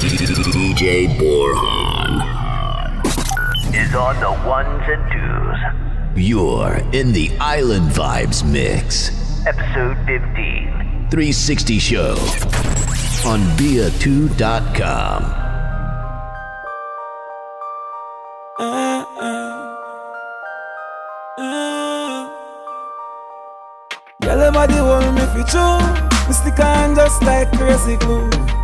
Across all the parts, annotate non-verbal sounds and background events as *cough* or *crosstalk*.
DJ Borhan is on the ones and twos. You're in the Island Vibes Mix. Episode 15. 360 Show on Via2.com. Uh, uh, uh. Girl, everybody want me for true. Me stick on just like crazy glue.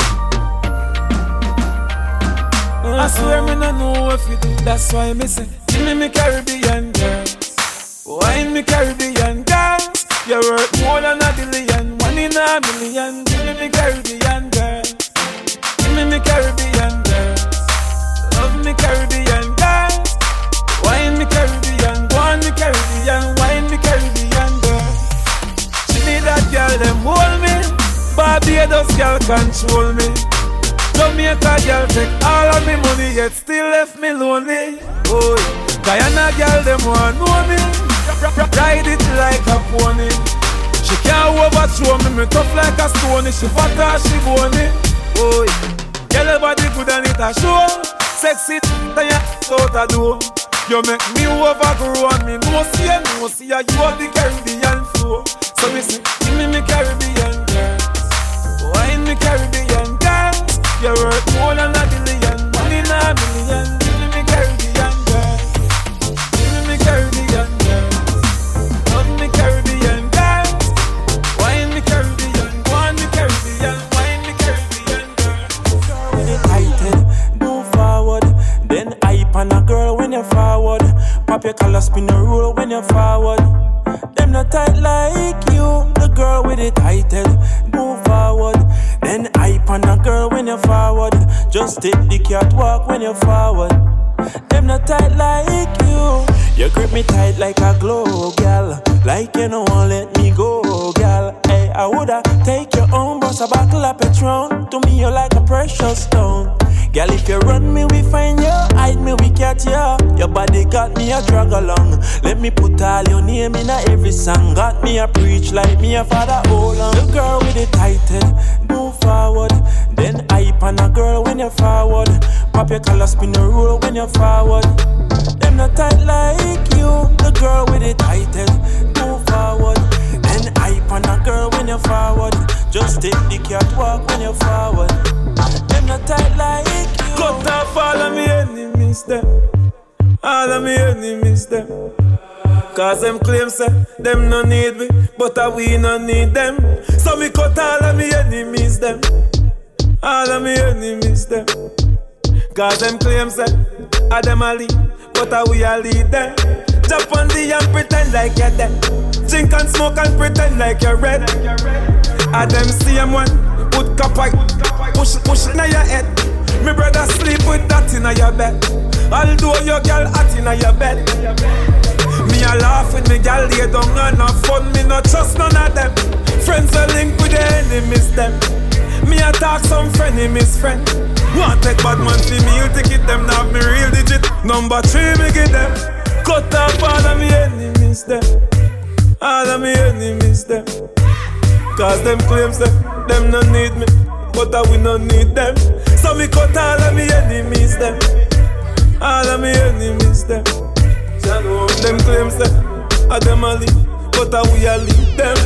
I swear me no know if you do. That's why me say, give me me Caribbean girls, wine me Caribbean girls. You're worth more than a billion, one in a million. Give me me Caribbean girls, give me me Caribbean girls, love me Caribbean girls, wine me Caribbean, go on me Caribbean, wine me Caribbean girls. She need that girl them hold me, Barbados girl control me. Jamaica girl take all of me money yet still left me lonely. Oh, Guyana girl them want know me. Ride it like a pony. She can't overthrow me, me tough like a stone. She fat or she bony. Oh, girl body good and it a show. Sexy, then you out a door. You make me overgrow and me no see you, no see you. Have the Caribbean flow. So me say, give me me Caribbean girls, wine me Caribbean. You're worth more than a billion, one in a million. Give me Caribbean girl, give me Caribbean girl, love me Caribbean girl, wine me Caribbean, on me Caribbean, wine me Caribbean girl. When you tighten, move forward, then hype on a girl when you're forward. Pop your collar, spin the rule when you're forward. Them not tight like you, the girl with it tighten, move forward. Then hype on a girl when you're forward. Just take the catwalk when you're forward. Them not tight like you. You grip me tight like a glove, gal. Like you don't want let me go, gal. Hey, I woulda take your own, bust a bottle of Patron. To me, you're like a precious stone. Girl, if you run me, we find you. Hide me, we catch you. Your body got me a drag along. Let me put all your name in a every song. Got me a preach like me a father. Hold the title, move forward. Then hype on a girl when you're forward. Pop your collar, spin the rule when you're forward. Them not tight like you. The girl with the title, move forward. Then hype on a girl when you're forward. Just take the catwalk when you're forward. Them not tight like you. Cut off all of me enemies them, all of me enemies them. Cause them claim say them no need me, but I we no need them. So me cut all of me enemies them, all of me enemies them. Cause them claim say I them a lead, but I we a lead them. Jump on the and pretend like you're dead. Drink and smoke and pretend like you're red. I them same one, put copper, push push in your head. Me brother sleep with that in your bed. Although your girl hot in your bed. A laugh with me girl lay down and have fun. Me not trust none of them. Friends are linked with the enemies them. Me a talk some frenemies friend. Want take bad man for me, you ticket them now me real digit. Number three me give them. Cut off all of me enemies them. All of me enemies them. Cause them claims that them no need me, but I we no need them. So me cut all of me enemies them. All of me enemies them. Them claims that I them a lead, but I we a lead them.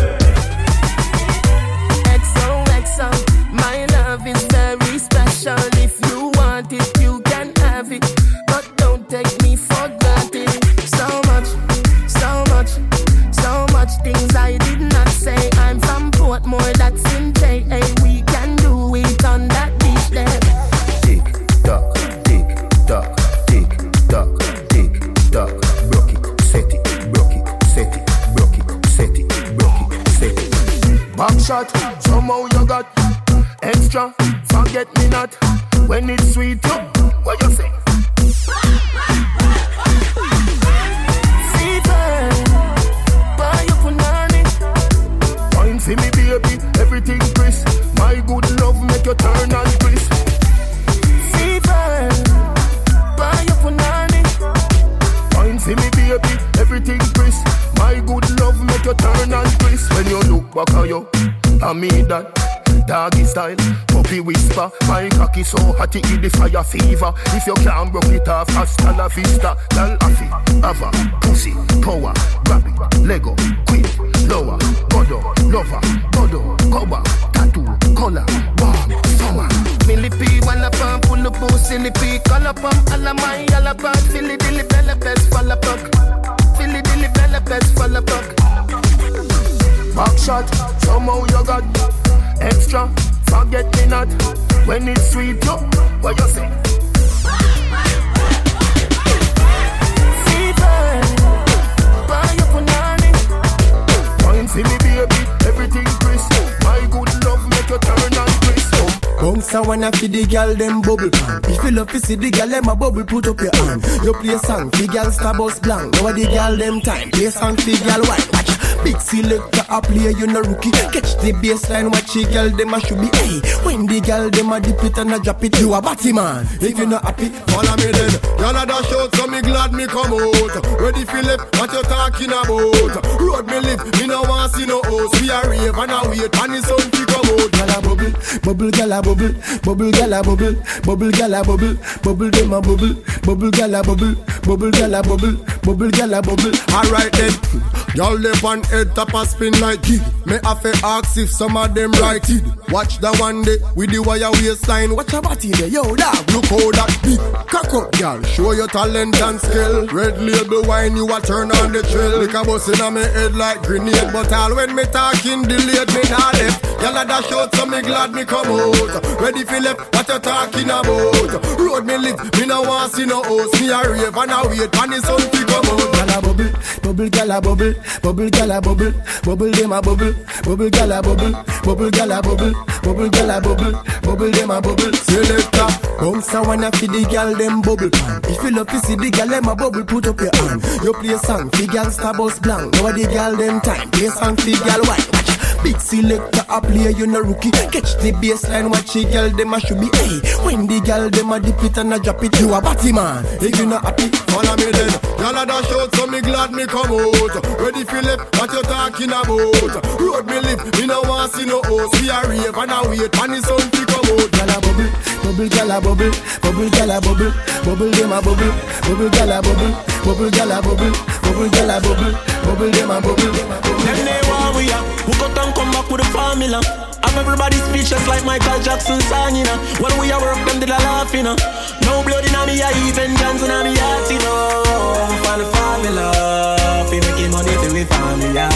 XOXO, my love is very special. Extra. Forget me not when it's sweet. What you say? Fine eh, for me, baby, everything crisp. My good love make you turn and crisp. Fever, eh, buy you punani. Fine for me, baby, everything crisp. My good love make you turn and crisp. When you look back at you, I mean that. Doggy style. Puppy whisper, my cocky so hot it give the fire fever. If you can't broke it off, hasta la vista. Girl, affy, ava, pussy, power, grab Lego, quick, lower, bodo, lover, bodo, cover, tattoo, color, warm, summer. Millipede, wanna pump, pull the boost, silly pea, color pump, all of my, all about, Philly, dilly, bella, best, fall apart. Philly, dilly, bella, best, fall apart. Back shot, somehow you got extra. Forget me not when it's sweet. Yo, what you say? Fever, buy your punani. Wine for me, baby, everything crisp. My good love make you turn and crisp. Bounce a wanna feed the gal them bubble pan. If you love to see the gal them a bubble, put up your hand. You play song, fi gal star blank. Now the gal them time, play song fi gal white. Watch big selector a play, you no rookie. Catch the baseline, watch the gal them a should be. Hey, when the gal them a dip it and a drop it, you a batty man. If you not happy, Follow me then. Y'all a dash out, so me glad me come out. Ready left, what you talking about? Road me live, me no want see no house. We a rave and a wait, and the sun fi come out. gal a bubble, bubble gal a bubble, bubble gal a bubble, bubble gal a bubble, bubble them a bubble, bubble gal a bubble, bubble gal a bubble, bubble gal a bubble. Alright then. Y'all left on head top a spin like kid. Me have to ask if some of them right it. Watch the one day with the wire waistline. Watch a body there, yo dog. Look how that big cock up, y'all. Show your talent and skill. Red label wine, you a turn on the trail. Lick a bus in me head like grenade, but all when me talking delayed, me not left. Y'all a dash out, so me glad me come out. Ready for left, what you talking about? Road me live, me no want see no house. Me a rave and a wait, and the sun fi come out. gal a bubble, bubble gal a bubble, bubble gal a bubble, bubble them a bubble, bubble gal a bubble, bubble gal a bubble, bubble gal a bubble, bubble them a bubble. Selector, bounce a wanna feed the gal them bubble. If you love to see the gal them a bubble, put up your hand. You play song, fi gal star bus blank. The gal them time, play song fi gal white. Big selector a play, you no rookie. Catch the baseline, watch the gal them a should be. Hey, when the gal them a dip it and a drop it, you a batty man. If you not happy, Follow me then. Y'all a dash out, so me glad me come out. Ready left, what you talking about? Road me live, me no want see no house. We a rave and a wait, and the sun fi come out. gal a bubble, bubble gal a bubble, bubble gal a bubble, bubble them a bubble, bubble gal a bubble, bubble gal a bubble, bubble gal a bubble, bubble them a bubble. Them they want we are. Who got and come back with a formula. Have everybody speechless like Michael Jackson song, you know. When we are work, them did a laugh, you know. No blood in me, I even dance in me heart, you know. Find a formula. Fi making money to we family, yeah.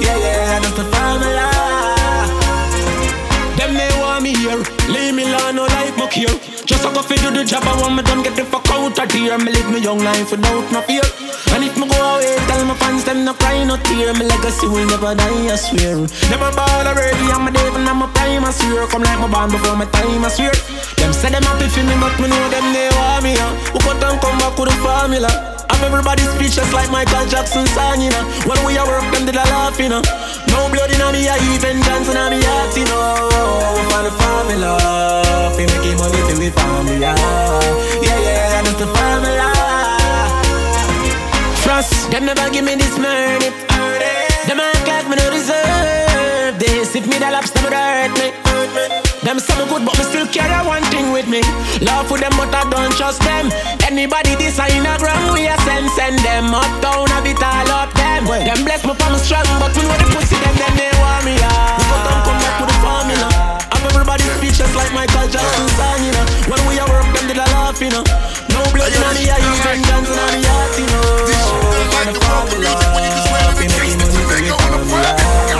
Yeah, yeah, that's the formula. Leave me alone, no life my care. Just a go fi do the job, I want me done get the fuck out of here. Me live me young life without no fear. And if me go away, tell my fans them no cry, no tear. My legacy will never die, I swear. Never ball already, I'm a and I'm a prime, I swear. Come like my band before my time, I swear. Them say them happy for me, but me know them they want me. Uh. Who cut and come back with the formula? I'm everybody speechless like Michael Jackson song, you know. When we are work, them did a laugh, you know. No blood in me, I even dance in me heart, you know. Find the formula, fi making money to we family, yeah. Yeah, that's the formula. Trust, them never give me this money. Them act like me no deserve this. If me the lobster would hurt me. Them say me good, but me still carry one thing with me. Love for them, but I don't trust them. Anybody this I in a ground, we a send send them up down, have it all up them. Them bless me for me strong, but we know the pussy them, them they want me ah. We got them come back with the formula. Have everybody speechless like Michael Jackson song, you know. When we a work, them did a laugh, you know. No blood in me, I even dancing on the heart, you know. Find the formula. Fi making money for your formula. Yeah,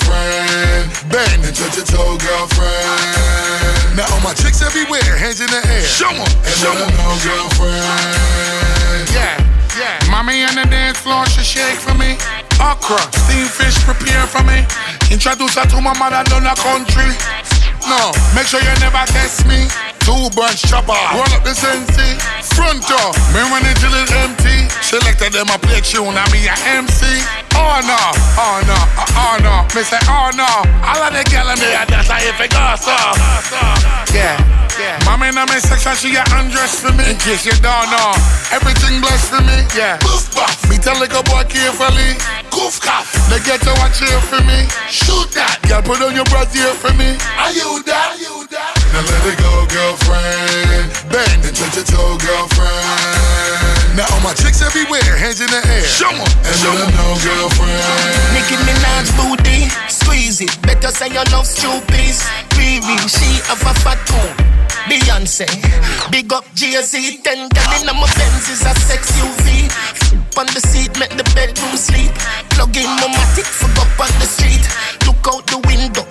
girlfriend. Bang and touch your toe, girlfriend. Now all my chicks everywhere, hands in the air. Show 'em, and show 'em, know, girlfriend. Yeah, yeah. Mommy on the dance floor, she shake for me. Okra, steamed fish, prepare for me. Introduce her to my mother down the country. No, make sure you never test me. Two bunch chopper, roll up the sensi. Front door, me when it till it's empty. Selected them a play tune, I be a MC. Oh no, oh no, oh no. Me say, oh no, all of the gal in me, that's how if it goes, so. Yeah. Yeah. Mommy in my section, she get undressed for me. In case you don't know, everything blessed for me. Yeah. Buff. Me tell like a boy carefully. Goof cuff. They get to watch here for me. Shoot that. Girl, put on your brassiere for me. Are you that? Are you that? Now let it go, girlfriend. Bend and touch your toe, girlfriend. Now all my chicks everywhere, hands in the air. Show 'em and Show let them know, girlfriend. Nicki Minaj booty, squeeze it. Better say your love stupid. Riri, she have a fat tone. Beyonce, big up Jay-Z, ten gal in my Benz is a sex UV. On the seat, make the bedroom sleep. Plug in no matic, fuck up on the street. Look out the window.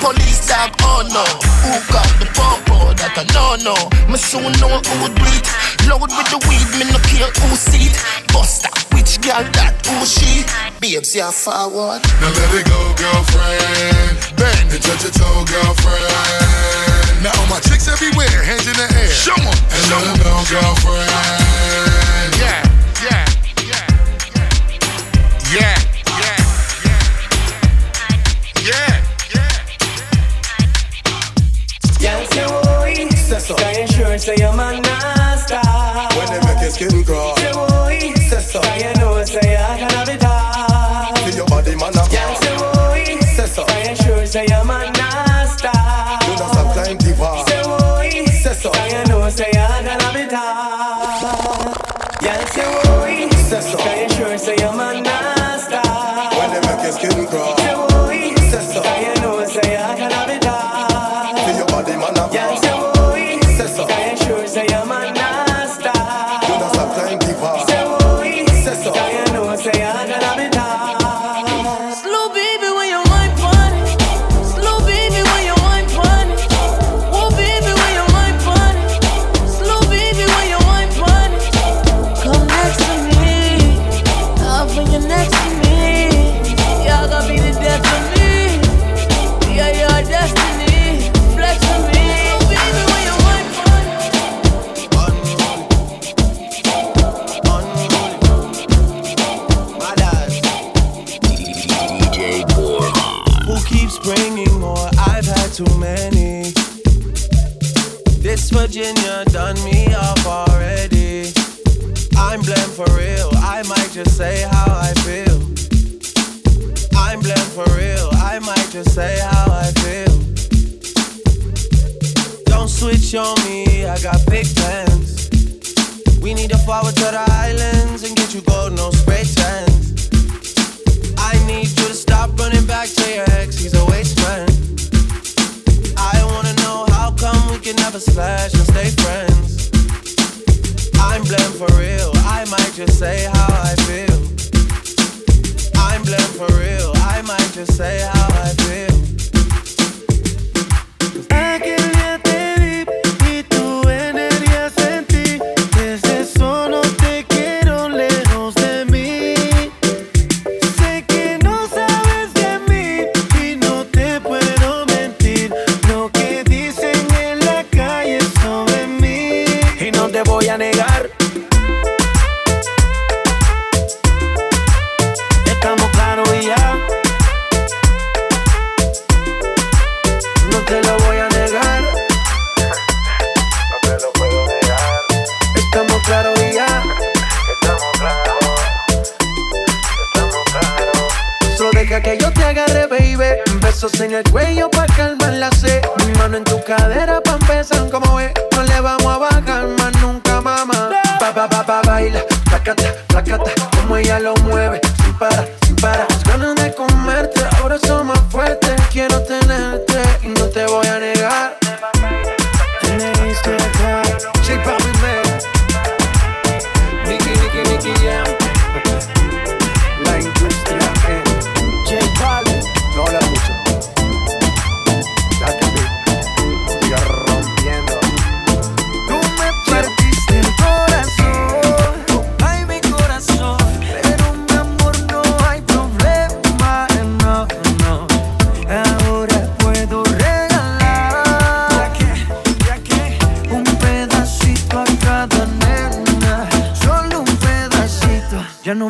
Police dog, oh no. Who got the popo? That I know no. Me soon know who do it. Load with the weed, me no care who see it. Buster, which girl that? Who she? Babes, yeah, forward. Now let it go, girlfriend. Bend and touch your toe, girlfriend. Now all my chicks everywhere, hands in the air. Show 'em and let 'em know, girlfriend. Yeah,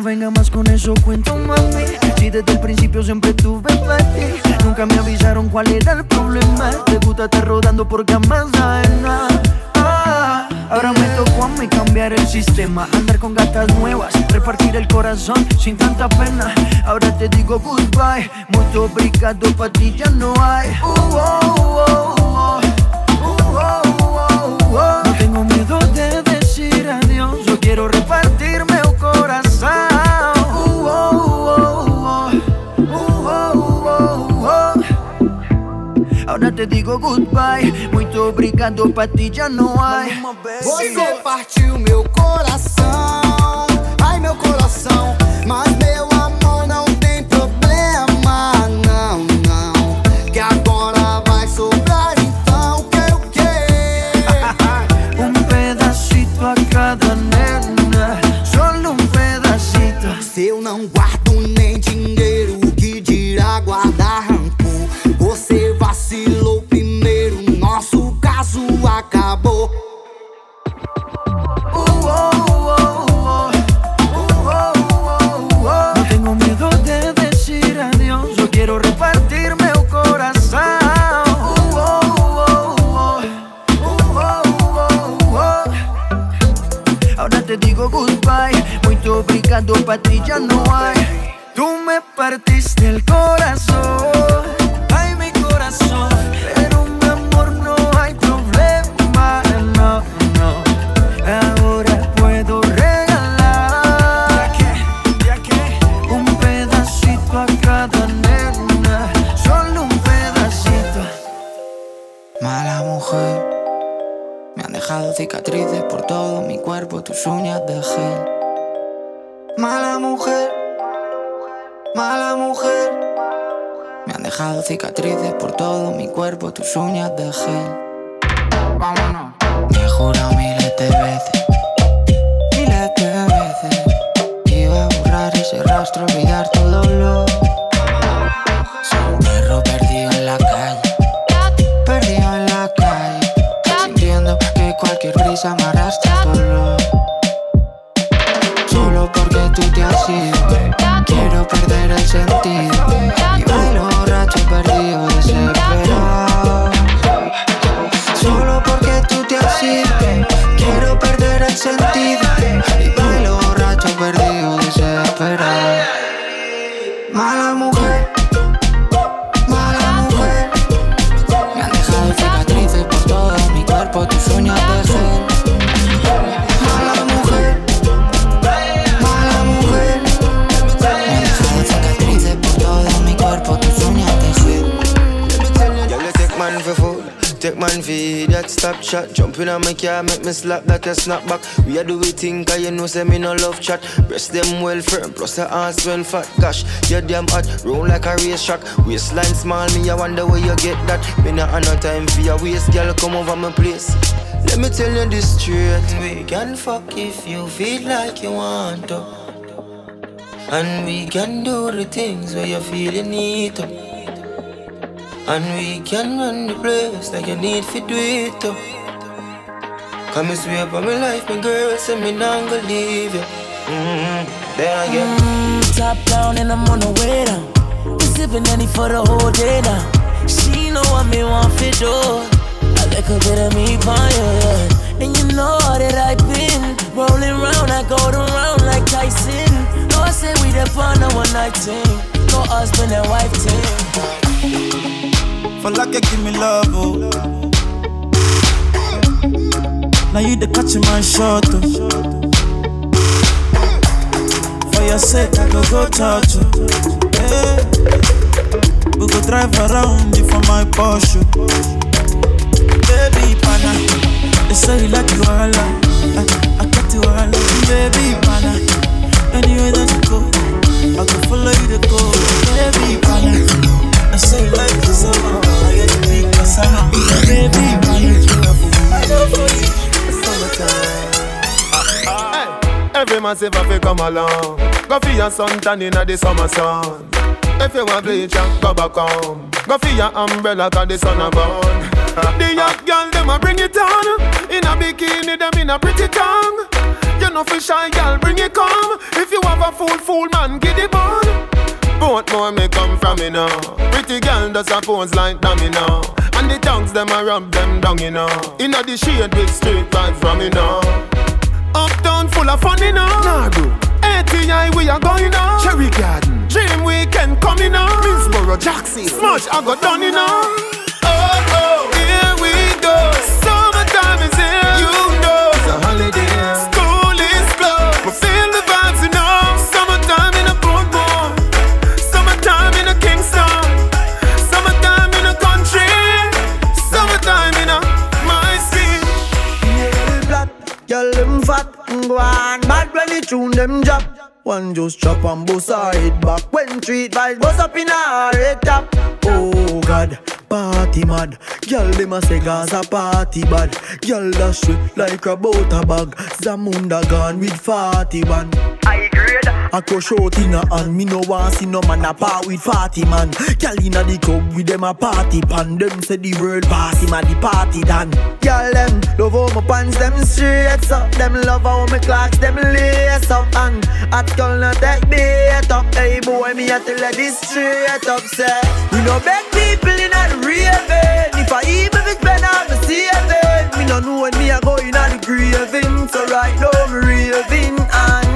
venga más con eso, cuento mami. Si desde el principio siempre tuve fe. Nunca me avisaron cuál era el problema. Te gusta estar rodando jamás sabes nada. Ah, Ahora me tocó a mí cambiar el sistema Andar con gatas nuevas, repartir el corazón sin tanta pena Ahora te digo goodbye, mucho obrigado, pa' ti ya no hay Uh, oh, oh. Te digo goodbye, muito obrigado, pra ti já não há. Você partiu meu coração, ai meu coração. Mas meu shot. Jump in on my car, make me slap that a snap back. We a do we think, cause you know say me no love chat. Breast them well firm, plus the ass well fat. Gosh, you damn hot, roll like a race track. Waistline small, me I wonder where you get that. Me not have no time for your waist, girl, come over my place. Let me tell you this straight. We can fuck if you feel like you want to. And we can do the things where you feel you need to. And we can run the place like you need to do it too. Come and swear by my life, my girl, say me not gonna leave you. Mm-hmm. Then again. Mm, top down and I'm on the way down. We sipping any for the whole day now. She know what me want for do. A bit of me pon you, yeah. And you know that I've been rolling round, I go around like Tyson. No, I say we the on a one night thing. No husband and wife team. For like you give me love, oh. Now you the catch my shot, oh. For your sake, I go go touch you. Yeah. We go drive around you for my Porsche. Oh. Baby, pana. They say you like you all I, I got you all Baby, pana. Anywhere that you go, I go follow you to go. Baby, pana. I say you like this so I get to persona. Baby, pana. I go for you. Summertime. Every man say fi come along. Go for your suntan inna the summer sun. If you want bleach go back home. Go for your umbrella 'cause the sun a burn. the young girl them a bring it on. In a bikini them in a pretty tongue. You know fi shy girl bring it come. If you have a fool fool man give it bun. Portmore me come from, you know. Pretty girl does a pose like dummy now. And the tongues them a rub them down, you know. Inna the shade with street vibes from, you know. Uptown full of fun, you know. Nah, bro. ATI we are going on. Cherry Garden. Dream weekend coming on. Middlesboro, Jackson. Smash I got done, you know. Fat, go on Bad when the tune them drop. One just chop and bust her head back. When treat vibes bust up in her head top. Oh God, party mad. Girl them a say Gaza party bad. Girl dash like a butter bag. Zamunda gone with 41 I crush out in a hand Me no want see no man a part with 40 man. Girl inna the club with them a party pan. Them say the world party man the party done Girl them love how my pants them straight up Them love how my clocks them lace up. And hot girl no take bait up. Hey boy me a tell you this straight up Say we no beg people in a raving. If I even if spend all me saving. Me no know when me a go in a the graving So right now me raving. And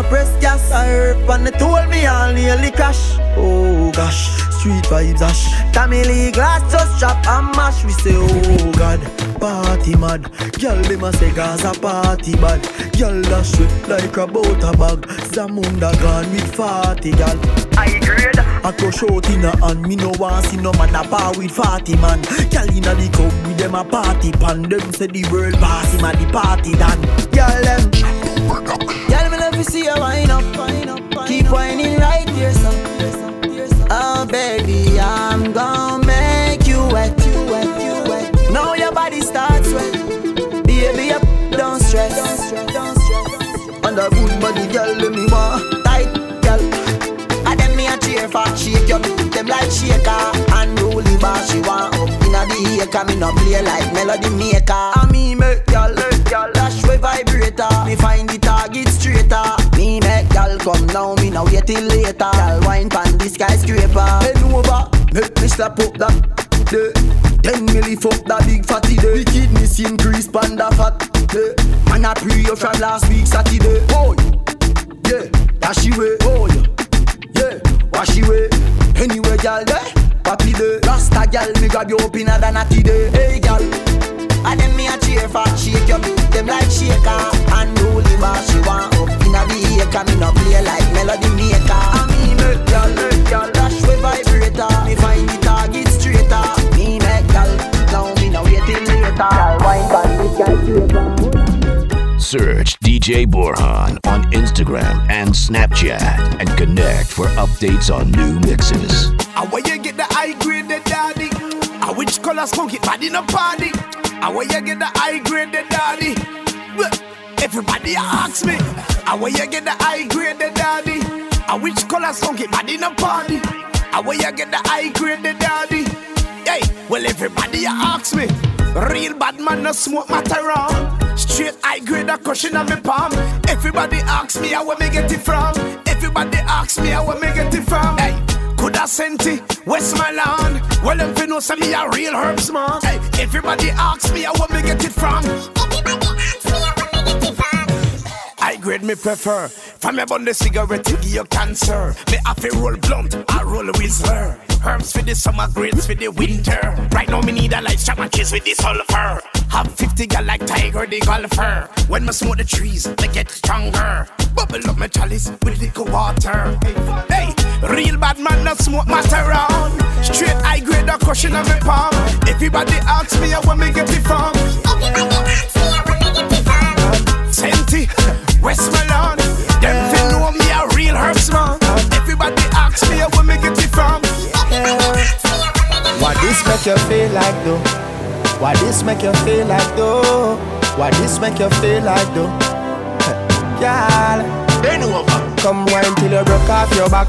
a press gas, I herb and they told me I'll nearly crash. Oh gosh, street vibes ash. Tamale glass just chop and mash. We say, oh God, party mad. Girl, them a say Gaza party bad. Girl, dash it like a butter bag. Zamunda gone with 40 gal. I grade. I crush out in a hand. Me no want see no man a bar with 40 man. Girl inna the club with them a party pan. Them say the world boss him a the party done. Girl, them. Girl, me see you wind up, keep whining right here, so. Oh baby, I'm gonna make you wet, you wet, you wet. Now your body starts wet, baby, up, don't stress. And a good body, girl, let me want tight, girl. And them me a cheer for shake you, them like shaker and rolly bar. She want up inna the acre, me no play like melody maker. I me make girl, girl, dash way vibrator. Me find the target straighter. Me make girl come now, me no wait till later. Girl wine pan the skyscraper. Bend over, make me slap up that. Yeah. Ten milli fuck that big fatty day. The kidneys increase panda fat. Yeah. Man I pre you from last week Saturday. Oh yeah, dash away. Oh yeah, yeah, wash away. Anyway, girl, there, eh, papi day. Rasta girl, me grab you up in a natty day. Hey, gal, And me a for shake you Them like shaker. And rolly bar she want up in a the acre Me no play like melody maker. And me make y'all, make y'all Dash with vibrator. Me find the target straighter. Me make y'all Now me no wait till later. Y'all wine pan this guy Search DJ Borhan on Instagram and Snapchat and connect for updates on new mixes. Color bad in a party? And where you get the high grade, the daddy? Everybody ask me. And where you get the high grade, the daddy? And which color bad in a party? And where you get the high grade, the daddy? Hey, well everybody ask me. Real bad man no smoke matter around. Straight high grade a cushion on me palm. Everybody ask me how where me get it from. Everybody ask me how where me get it from. Hey, coulda sent it Westmoreland. Well, them fi know say me a real herbs man. Hey, everybody ask me where me get it from. Everybody ask me how where me get it from. High grade me prefer. From me bun the cigarette to give you cancer. Me have to roll blunt, I roll a whistler. Herbs for the summer, grapes for the winter. Right now me need a light strap and kiss with the sulfur. Have 50 gal like Tiger the golfer. When me smoke the trees, they get stronger. Bubble up my chalice with liquor water. Hey, real bad man not smoke matter around. Straight high grade a cushion on my palm. Everybody ask me how where me get it from. Everybody ask me how me get it from. Senti, Westmoreland. Them fi know me a real herbs man. Everybody ask me where me get it from. What this make you feel like though? What this make you feel like though? What this make you feel like though? *laughs* Girl, bend over. Come wine till you broke off your back,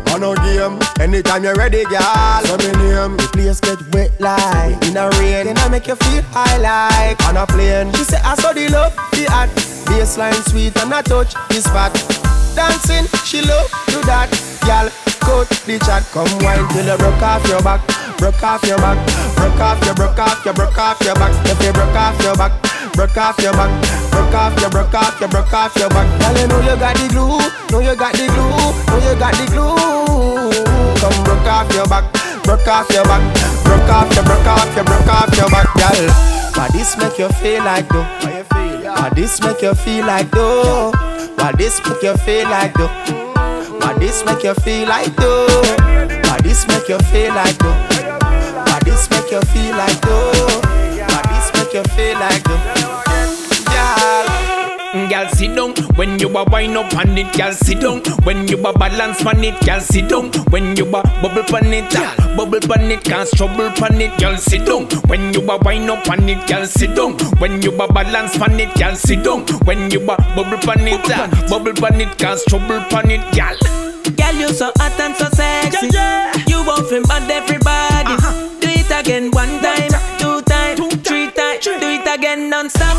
On a game, anytime you're ready, girl. So me name, the place get wet like in a rain, then I make you feel high like on a plane. She say I saw the love, the art, baseline sweet and I touch the spot. Dancing, she love do that, girl. Cut the chat, come wine till you broke off your back, broke off your back, broke off your, broke off your, broke off your back. If you broke off your back, broke off your back, broke off your, broke off your, broke off your back. Girl, you know you got the glue, know you got the glue, know you got the glue. Come broke off your back, broke off your back, broke off your, broke off your, broke off your back, girl. Why this make you feel like though? Why this make you feel like though? Why this make you feel like though? Why this make you feel like though? Why this make you feel like though? Why this make you feel like though? Why this make you feel like though? Girl, Girl, sit down when you a wind up on it. Girl, sit down when you a balance on it. Girl, sit down when you a bubble on it. ah. Bubble on it, cause trouble on it. Girl, sit down when you a wind up on it. Girl, sit down when you a balance on it. Girl, sit down when you a bubble on it. ah. Bubble on it, cause trouble on it. Girl. Girl, you so hot and so sexy. You want to bad everybody. Do it again one time, two time, three time. Do it again non-stop.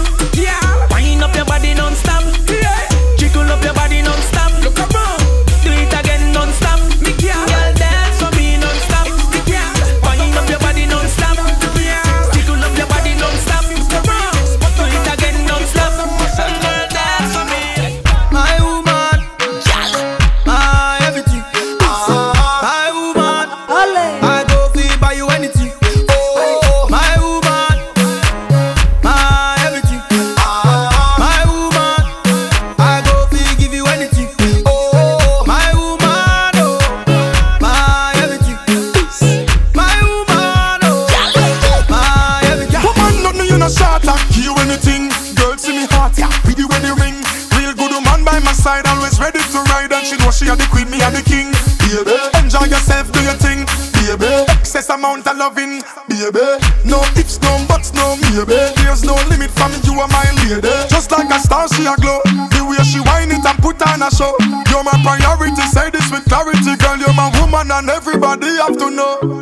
Baby, no ifs, no buts, no maybe. There's no limit for me, you are my lady. Just like a star, she a glow. The way she whine it and put on a show. You're my priority, say this with clarity, girl. You're my woman, and everybody have to know.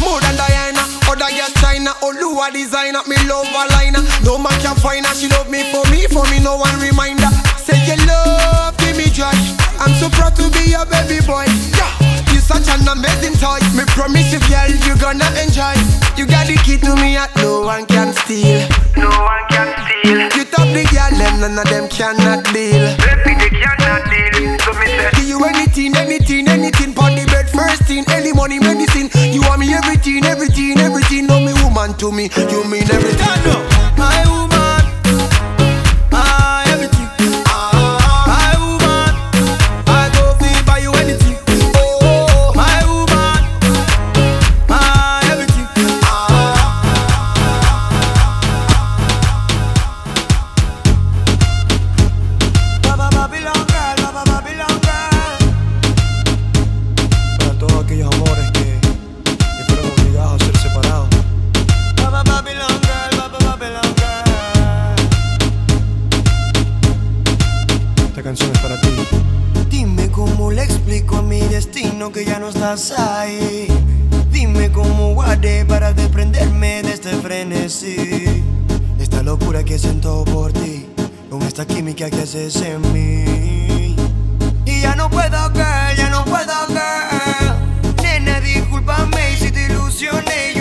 More than Diana Other girl China, Oluwa designer Me love her liner, no man can find her She love me for me, for me no one reminder Say your love, give me joy I'm so proud to be your baby boy. Yeah. You such an amazing toy. Me promise you girl, you gonna enjoy. You got the key to me at no one can steal. No one can steal. You top the girl, them none of them cannot deal. Baby, they cannot deal. So me say Give you anything, anything, morning medicine. You want me everything, everything, everything. No me woman to me, you mean everything. My woman, que ya no estás ahí. Dime cómo guardé para desprenderme de este frenesí. Esta locura que siento por ti, con esta química que haces en mí. Y ya no puedo, girl, ya no puedo, girl. Nena, discúlpame si te ilusioné,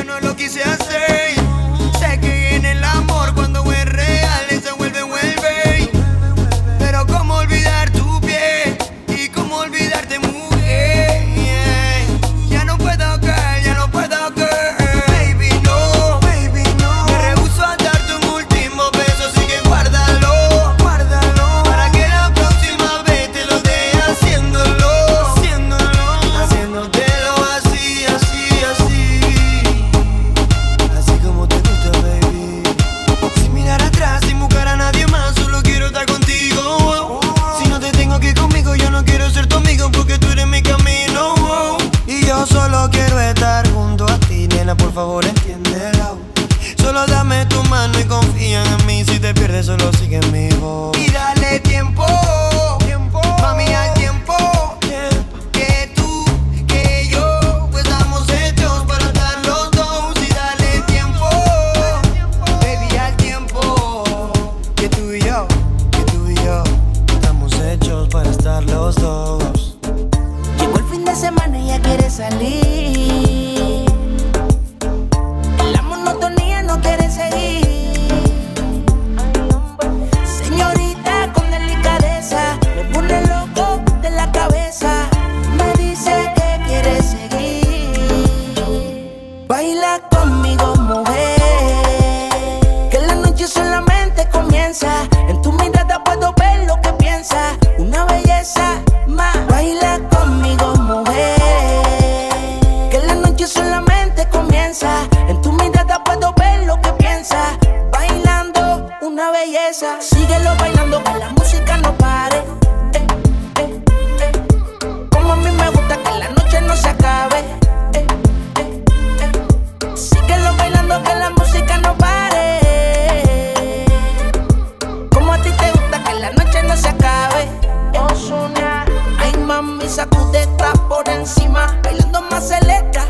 mami, sacude está por encima. Bailando más selecta,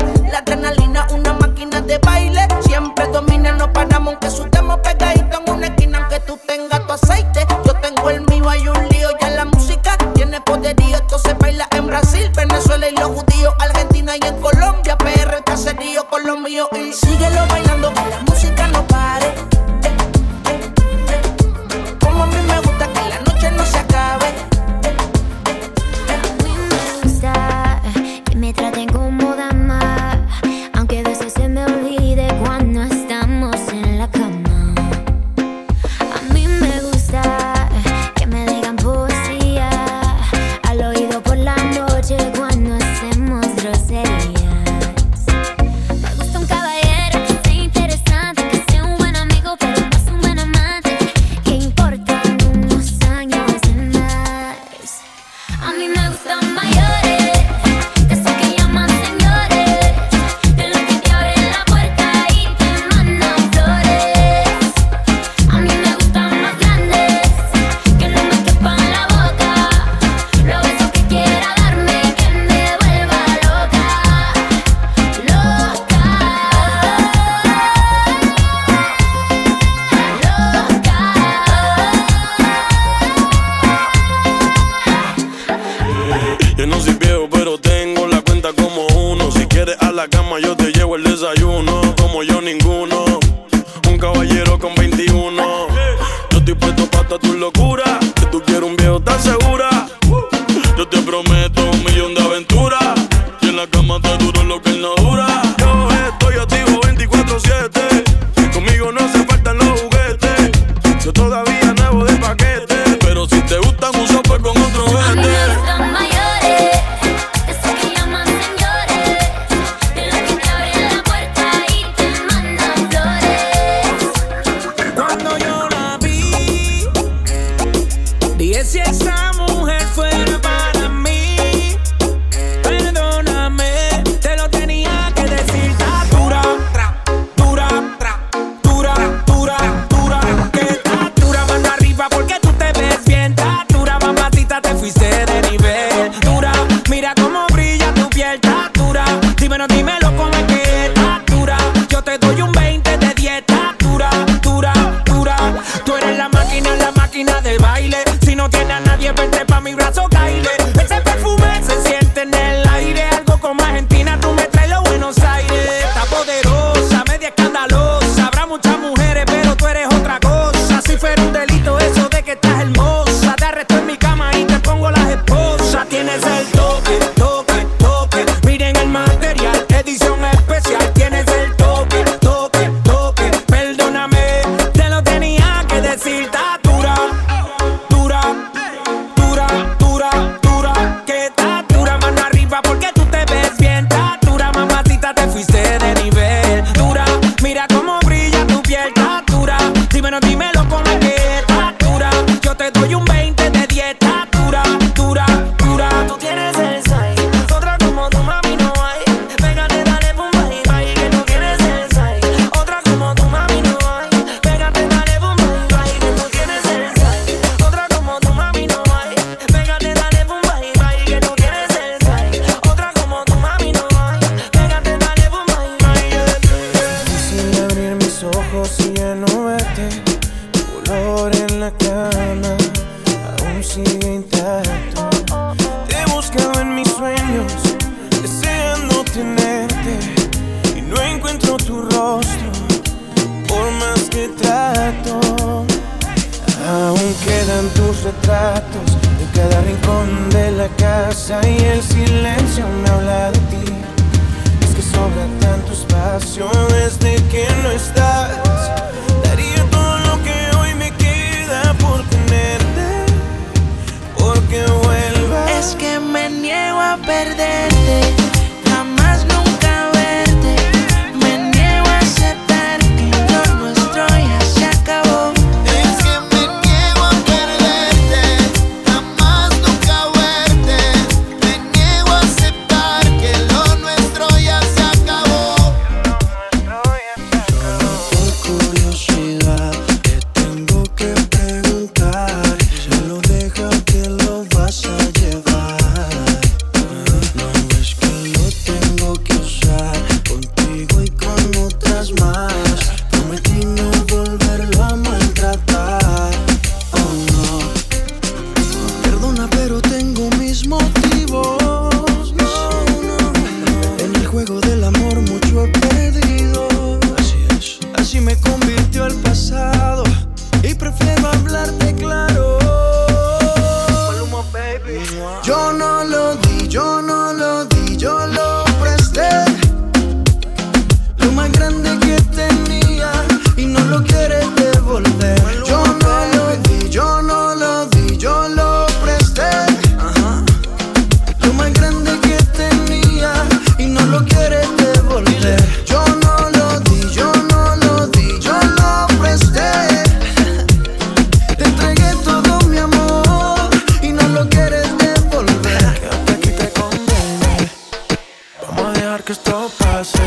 que esto pase.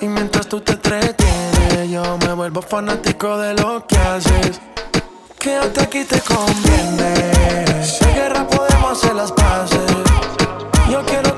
Y mientras tú te entretienes, yo me vuelvo fanático de lo que haces. Quédate aquí te conviene. Si hay guerra podemos hacer las paces. Yo quiero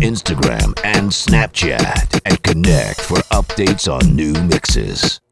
Instagram and Snapchat and connect for updates on new mixes.